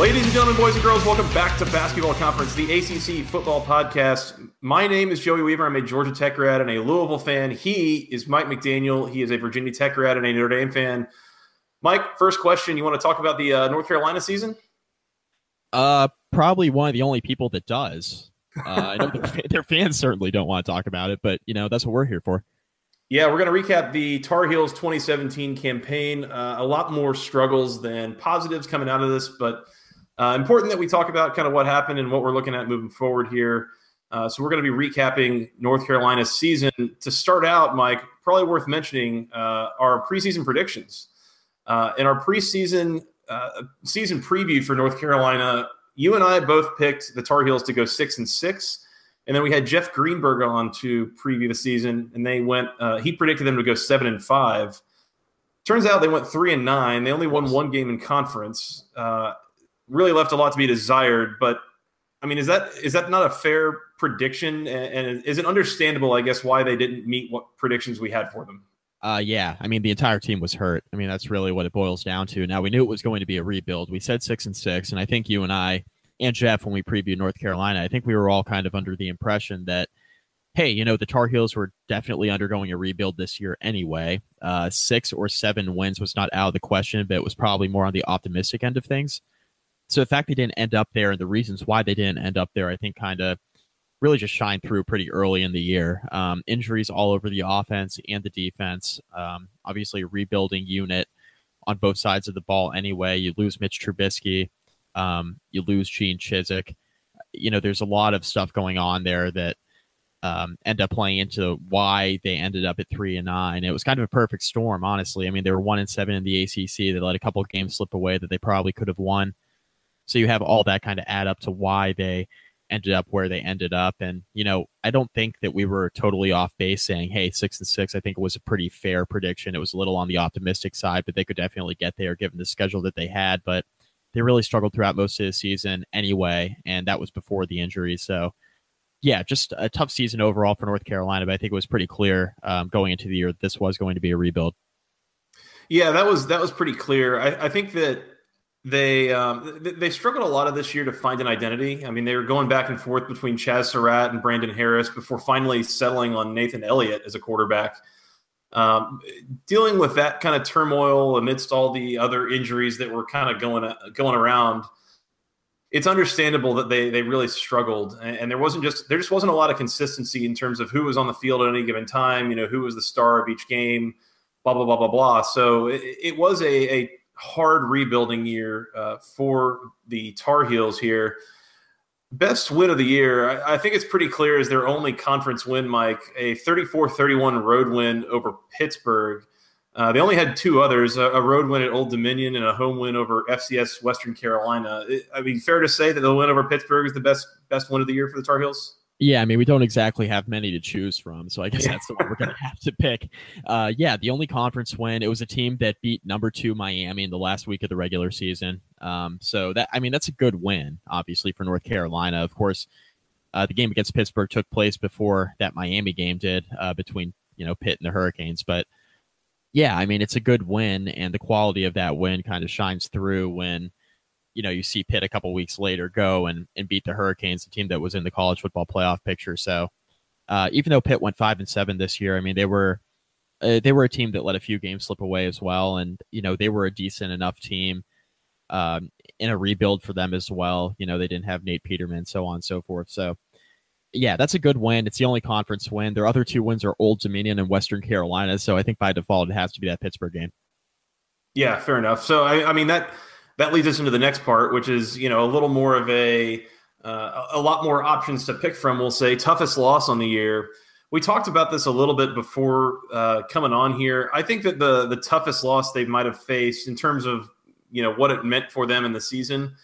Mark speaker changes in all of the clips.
Speaker 1: Ladies and gentlemen, boys and girls, welcome back to Basketball Conference, the ACC football podcast. My name is Joey Weaver. I'm a Georgia Tech grad and a Louisville fan. He is Mike McDaniel. He is a Virginia Tech grad and a Notre Dame fan. Mike, first question. You want to talk about the uh, North Carolina season?
Speaker 2: Uh, probably one of the only people that does. Uh, I know their, their fans certainly don't want to talk about it, but you know that's what we're here for.
Speaker 1: Yeah, we're going to recap the Tar Heels 2017 campaign. Uh, a lot more struggles than positives coming out of this, but uh, important that we talk about kind of what happened and what we're looking at moving forward here. Uh, so we're going to be recapping North Carolina's season. To start out, Mike, probably worth mentioning uh, our preseason predictions. Uh, in our preseason uh, season preview for North Carolina, you and I both picked the Tar Heels to go six and six. And then we had Jeff Greenberg on to preview the season, and they went. Uh, he predicted them to go seven and five. Turns out they went three and nine. They only won one game in conference. Uh, really left a lot to be desired. But I mean, is that is that not a fair prediction? And, is it understandable, I guess, why they didn't meet what predictions we had for them?
Speaker 2: Uh, yeah. I mean, the entire team was hurt. I mean, that's really what it boils down to. Now we knew it was going to be a rebuild. We said six and six, and I think you and I and Jeff, when we previewed North Carolina, I think we were all kind of under the impression that, hey, you know, the Tar Heels were definitely undergoing a rebuild this year anyway. Uh, six or seven wins was not out of the question, but it was probably more on the optimistic end of things. So the fact they didn't end up there and the reasons why they didn't end up there, I think, kind of really just shine through pretty early in the year. Um, injuries all over the offense and the defense. Um, obviously, rebuilding unit on both sides of the ball anyway. You lose Mitch Trubisky, um, you lose Gene Chizik. You know, there's a lot of stuff going on there that um, end up playing into why they ended up at three and nine. It was kind of a perfect storm, honestly. I mean, they were one and seven in the ACC. They let a couple of games slip away that they probably could have won. So you have all that kind of add up to why they ended up where they ended up. And, you know, I don't think that we were totally off base saying, hey, six and six. I think it was a pretty fair prediction. It was a little on the optimistic side, but they could definitely get there given the schedule that they had. But they really struggled throughout most of the season anyway. And that was before the injury. So, yeah, just a tough season overall for North Carolina. But I think it was pretty clear um, going into the year this was going to be a rebuild.
Speaker 1: Yeah, that was that was pretty clear. I, I think that they um, they struggled a lot of this year to find an identity. I mean, they were going back and forth between Chazz Surratt and Brandon Harris before finally settling on Nathan Elliott as a quarterback. Um, dealing with that kind of turmoil amidst all the other injuries that were kind of going going around, it's understandable that they they really struggled, and, and there wasn't just there just wasn't a lot of consistency in terms of who was on the field at any given time. You know, who was the star of each game, blah blah blah blah blah. So it, it was a, a hard rebuilding year uh, for the Tar Heels here. Best win of the year, I, I think it's pretty clear, is their only conference win, Mike, a 34 31 road win over Pittsburgh. Uh, they only had two others a, a, road win at Old Dominion and a home win over FCS Western Carolina. It, I mean, fair to say that the win over Pittsburgh is the best best win of the year for the Tar Heels?
Speaker 2: Yeah, I mean, we don't exactly have many to choose from, so I guess that's the one we're going to have to pick. Uh, yeah, the only conference win. It was a team that beat number two Miami in the last week of the regular season. Um, so that I mean, that's a good win, obviously for North Carolina. Of course, uh, the game against Pittsburgh took place before that Miami game did uh, between you know Pitt and the Hurricanes, but yeah, I mean, it's a good win, and the quality of that win kind of shines through when you know you see Pitt a couple weeks later go and and beat the Hurricanes, the team that was in the college football playoff picture. So uh, even though Pitt went five and seven this year, I mean they were uh, they were a team that let a few games slip away as well, and you know they were a decent enough team um, in a rebuild for them as well. You know they didn't have Nate Peterman, so on and so forth. So yeah, that's a good win. It's the only conference win. Their other two wins are Old Dominion and Western Carolina, so I think by default it has to be that Pittsburgh game.
Speaker 1: Yeah, fair enough. So I, I mean that that leads us into the next part, which is you know a little more of a uh, a lot more options to pick from. We'll say toughest loss on the year. We talked about this a little bit before uh, coming on here. I think that the the toughest loss they might have faced in terms of you know what it meant for them in the season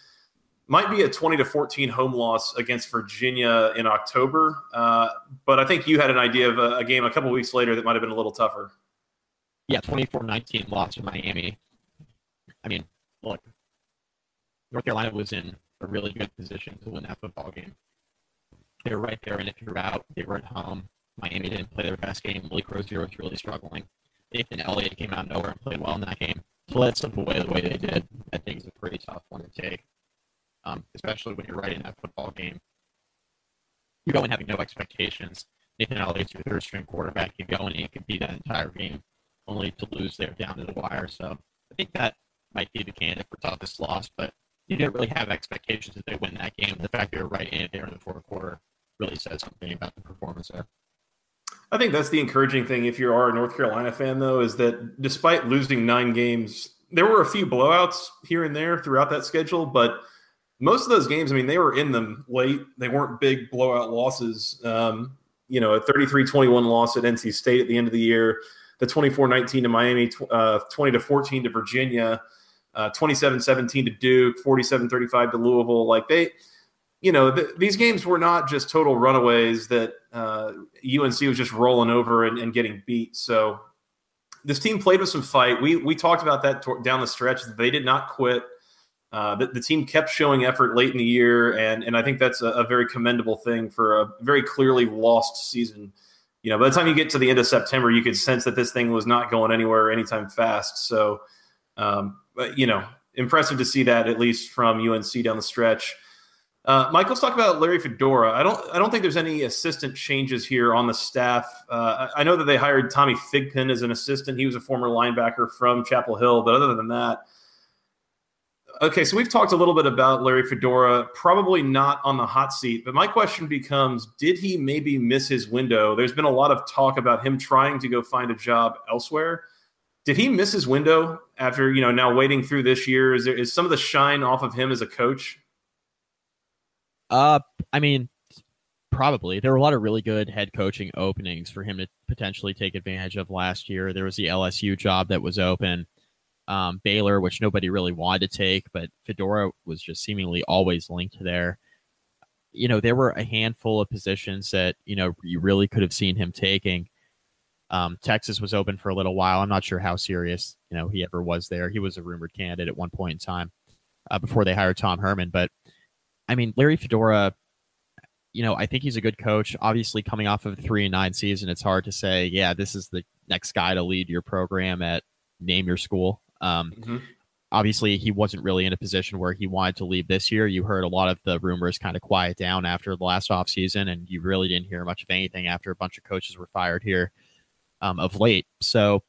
Speaker 1: might be a 20 to 14 home loss against Virginia in October. Uh, but I think you had an idea of a, a game a couple weeks later that might have been a little tougher.
Speaker 2: Yeah, 24 19 loss to Miami. I mean, look, North Carolina was in a really good position to win that football game. They were right there, and if you're out, they were at home. Miami didn't play their best game. Malik Rosier was really struggling. Nathan Elliott came out of nowhere and played well in that game. To let stuff away the way they did, I think is a pretty tough one to take um, especially when you're writing that football game. You go in having no expectations. Nathan Elliott's your third string quarterback. You go in and you beat that entire game, only to lose there down to the wire. So I think that might be the candidate for toughest loss, but you didn't really have expectations that they win that game. The fact they were right in there in the fourth quarter really says something about the performance there.
Speaker 1: I think that's the encouraging thing if you are a North Carolina fan, though, is that despite losing nine games, there were a few blowouts here and there throughout that schedule, but – most of those games, I mean, they were in them late. They weren't big blowout losses. Um, you know, a 33-21 loss at NC State at the end of the year, the 24-19 to Miami, uh, 20 to 14 to Virginia, uh, 27-17 to Duke, 47-35 to Louisville. Like they, you know, th- these games were not just total runaways that uh, UNC was just rolling over and, and, getting beat. So this team played with some fight. We we talked about that down the stretch. They did not quit. Uh, the, the, team kept showing effort late in the year, and and I think that's a, a, very commendable thing for a very clearly lost season. You know, by the time you get to the end of September, you could sense that this thing was not going anywhere anytime fast. So, um, but you know, impressive to see that at least from UNC down the stretch. Uh, Mike, let's talk about Larry Fedora. I don't, I don't think there's any assistant changes here on the staff. Uh, I know that they hired Tommy Thigpen as an assistant. He was a former linebacker from Chapel Hill, but other than that, okay, so we've talked a little bit about Larry Fedora, probably not on the hot seat, but my question becomes did he maybe miss his window? There's been a lot of talk about him trying to go find a job elsewhere. Did he miss his window after, you know, now waiting through this year? Is there is some of the shine off of him as a coach?
Speaker 2: Uh, I mean, probably. There were a lot of really good head coaching openings for him to potentially take advantage of last year. There was the LSU job that was open um, Baylor, which nobody really wanted to take, but Fedora was just seemingly always linked there. You know, there were a handful of positions that, you know, you really could have seen him taking. Um, Texas was open for a little while. I'm not sure how serious, you know, he ever was there. He was a rumored candidate at one point in time uh, before they hired Tom Herman. But I mean, Larry Fedora, you know, I think he's a good coach. Obviously, coming off of a three and nine season, it's hard to say, yeah, this is the next guy to lead your program at name your school. Um, mm-hmm. Obviously, he wasn't really in a position where he wanted to leave this year. You heard a lot of the rumors kind of quiet down after the last offseason, and you really didn't hear much of anything after a bunch of coaches were fired here um, of late. So,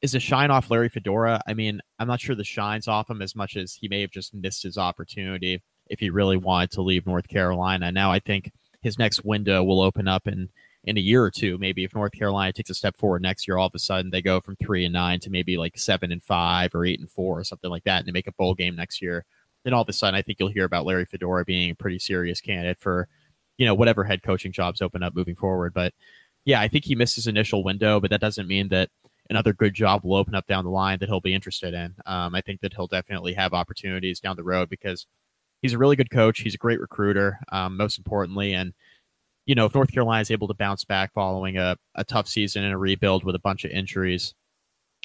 Speaker 2: is a shine off Larry Fedora? I mean, I'm not sure the shine's off him as much as he may have just missed his opportunity if he really wanted to leave North Carolina. Now, I think his next window will open up in in a year or two, maybe if North Carolina takes a step forward next year, all of a sudden they go from three and nine to maybe like seven and five or eight and four or something like that, and they make a bowl game next year. Then all of a sudden, I think you'll hear about Larry Fedora being a pretty serious candidate for, you know, whatever head coaching jobs open up moving forward. But yeah, I think he missed his initial window, but that doesn't mean that another good job will open up down the line that he'll be interested in. Um, I think that he'll definitely have opportunities down the road because he's a really good coach. He's a great recruiter, um, most importantly, and you know, if North Carolina is able to bounce back following a, a tough season and a rebuild with a bunch of injuries,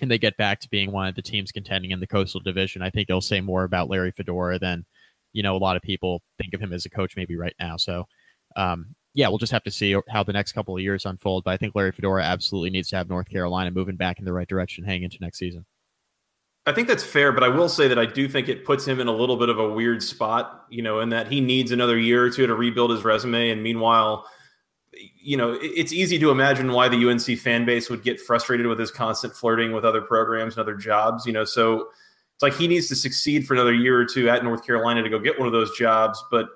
Speaker 2: and they get back to being one of the teams contending in the Coastal Division, I think they'll say more about Larry Fedora than, you know, a lot of people think of him as a coach maybe right now. So, um, yeah, we'll just have to see how the next couple of years unfold. But I think Larry Fedora absolutely needs to have North Carolina moving back in the right direction heading into next season.
Speaker 1: I think that's fair, but I will say that I do think it puts him in a little bit of a weird spot, you know, in that he needs another year or two to rebuild his resume. And meanwhile, you know, it's easy to imagine why the UNC fan base would get frustrated with his constant flirting with other programs and other jobs, you know. So it's like he needs to succeed for another year or two at North Carolina to go get one of those jobs, but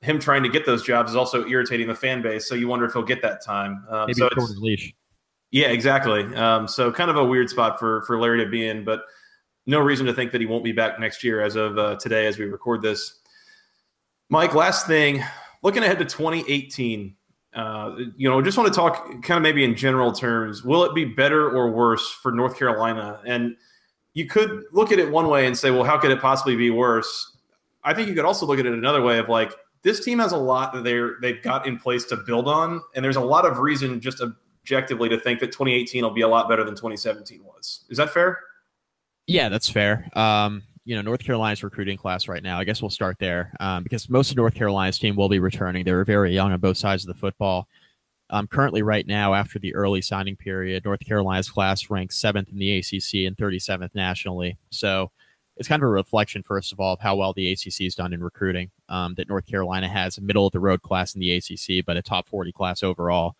Speaker 1: him trying to get those jobs is also irritating the fan base. So you wonder if he'll get that time.
Speaker 2: Um, Maybe
Speaker 1: so
Speaker 2: leash.
Speaker 1: Yeah, exactly. Um, so kind of a weird spot for for Larry to be in, but no reason to think that he won't be back next year as of uh, today as we record this. Mike, last thing, looking ahead to 2018, uh, you know, just want to talk kind of maybe in general terms. Will it be better or worse for North Carolina? And you could look at it one way and say, well, how could it possibly be worse? I think you could also look at it another way of like, this team has a lot that they're they've got in place to build on, and there's a lot of reason just objectively to think that 2018 will be a lot better than 2017 was. Is that fair?
Speaker 2: Yeah, that's fair. Um, you know, North Carolina's recruiting class right now. I guess we'll start there um, because most of North Carolina's team will be returning. They're very young on both sides of the football. Um, currently, right now, after the early signing period, North Carolina's class ranks seventh in the ACC and 37th nationally. So it's kind of a reflection, first of all, of how well the ACC has done in recruiting. Um, that North Carolina has a middle of the road class in the ACC, but a top 40 class overall.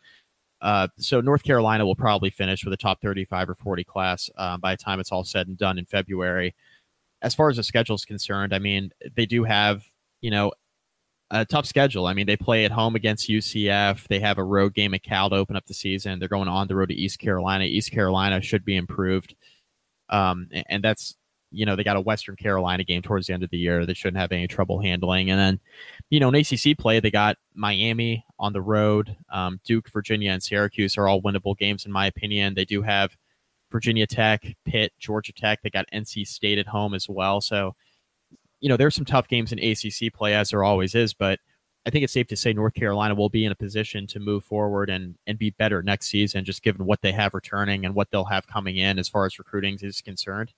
Speaker 2: Uh, so North Carolina will probably finish with a top 35 or 40 class uh, by the time it's all said and done in February. As far as the schedule is concerned, I mean, they do have, you know, a tough schedule. I mean, they play at home against UCF. They have a road game at Cal to open up the season. They're going on the road to East Carolina. East Carolina should be improved. Um, and that's you know, they got a Western Carolina game towards the end of the year. They shouldn't have any trouble handling. And then, you know, in ACC play, they got Miami on the road. Um, Duke, Virginia, and Syracuse are all winnable games, in my opinion. They do have Virginia Tech, Pitt, Georgia Tech. They got NC State at home as well. So, you know, there's some tough games in ACC play, as there always is. But I think it's safe to say North Carolina will be in a position to move forward and, and be better next season, just given what they have returning and what they'll have coming in as far as recruiting is concerned.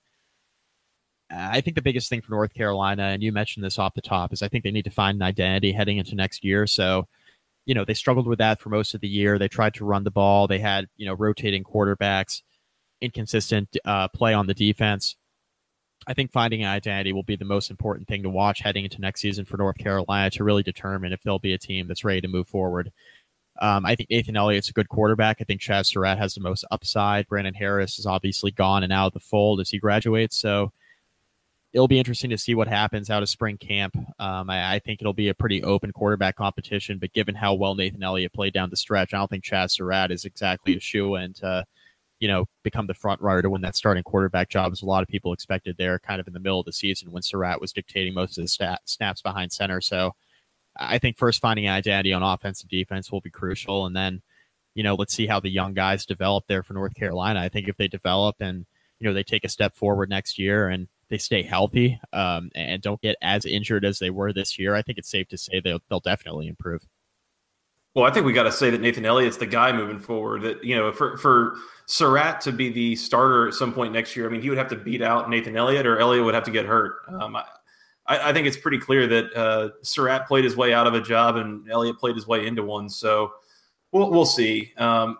Speaker 2: I think the biggest thing for North Carolina, and you mentioned this off the top, is I think they need to find an identity heading into next year. So, you know, they struggled with that for most of the year. They tried to run the ball. They had, you know, rotating quarterbacks, inconsistent uh, play on the defense. I think finding an identity will be the most important thing to watch heading into next season for North Carolina to really determine if they'll be a team that's ready to move forward. Um, I think Nathan Elliott's a good quarterback. I think Chazz Surratt has the most upside. Brandon Harris is obviously gone and out of the fold as he graduates. So, it'll be interesting to see what happens out of spring camp. Um, I, I, think it'll be a pretty open quarterback competition, but given how well Nathan Elliott played down the stretch, I don't think Chazz Surratt is exactly a shoe and you know, become the front runner to win that starting quarterback job, as a lot of people expected there kind of in the middle of the season when Surratt was dictating most of the stat, snaps behind center. So I think first finding identity on offense and defense will be crucial. And then, you know, let's see how the young guys develop there for North Carolina. I think if they develop and, you know, they take a step forward next year and they stay healthy um, and don't get as injured as they were this year, I think it's safe to say they'll, they'll definitely improve.
Speaker 1: Well, I think we got to say that Nathan Elliott's the guy moving forward. That you know, for for Surratt to be the starter at some point next year, I mean, he would have to beat out Nathan Elliott, or Elliott would have to get hurt. Um, I, I, think it's pretty clear that uh, Surratt played his way out of a job, and Elliott played his way into one. So we'll we'll see. Um,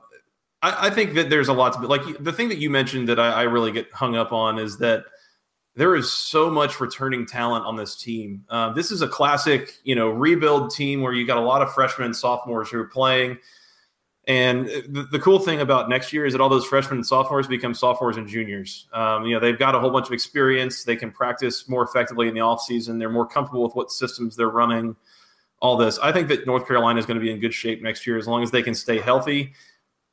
Speaker 1: I, I, think that there's a lot to be like the thing that you mentioned that I, I really get hung up on is that there is so much returning talent on this team. Uh, this is a classic, you know, rebuild team where you got a lot of freshmen and sophomores who are playing. And the, the, cool thing about next year is that all those freshmen and sophomores become sophomores and juniors. Um, you know, they've got a whole bunch of experience. They can practice more effectively in the offseason. They're more comfortable with what systems they're running, all this. I think that North Carolina is going to be in good shape next year as long as they can stay healthy.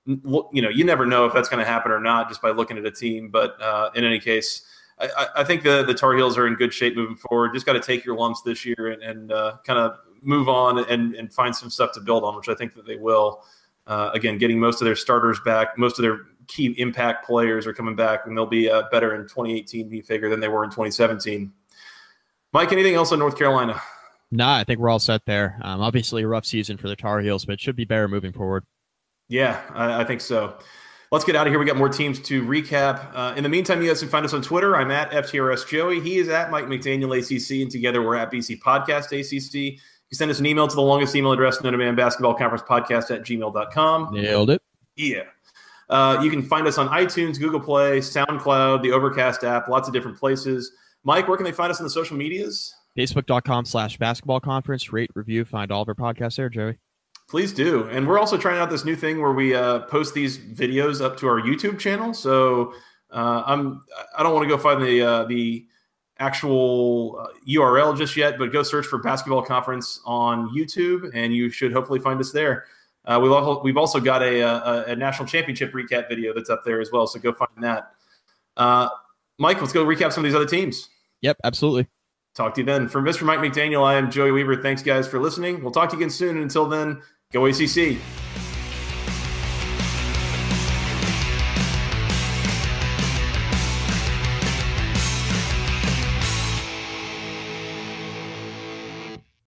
Speaker 1: You know, you never know if that's going to happen or not just by looking at a team. But uh, in any case, I, I, think the the Tar Heels are in good shape moving forward. Just got to take your lumps this year and, and uh, kind of move on and, and find some stuff to build on, which I think that they will. Uh, again, getting most of their starters back, most of their key impact players are coming back, and they'll be uh, better in 2018, we figure, than they were in 2017. Mike, anything else on North Carolina?
Speaker 2: Nah, I think we're all set there. Um, obviously, a rough season for the Tar Heels, but it should be better moving forward.
Speaker 1: Yeah, I, I think so let's get out of here. We got more teams to recap. Uh, in the meantime, you guys can find us on Twitter. I'm at FTRS Joey. He is at Mike McDaniel ACC, and together we're at BC Podcast ACC. You can send us an email to the longest email address, Notre Dame Basketball Conference Podcast at gmail.com.
Speaker 2: Nailed it.
Speaker 1: Yeah. Uh, you can find us on iTunes, Google Play, SoundCloud, the Overcast app, lots of different places. Mike, where can they find us on the social medias?
Speaker 2: Facebook.com slash basketball conference. Rate, review, find all of our podcasts there, Joey.
Speaker 1: Please do. And we're also trying out this new thing where we uh, post these videos up to our YouTube channel. So uh, I'm I don't want to go find the uh, the actual URL uh, just yet, but go search for Basketball Conference on YouTube, and you should hopefully find us there. Uh, we've also we've also got a, a, a, national championship recap video that's up there as well. So go find that. Uh, Mike, let's go recap some of these other teams.
Speaker 2: Yep, absolutely.
Speaker 1: Talk to you then. For Mr. Mike McDaniel, I am Joey Weaver. Thanks, guys, for listening. We'll talk to you again soon. And until then, go ACC.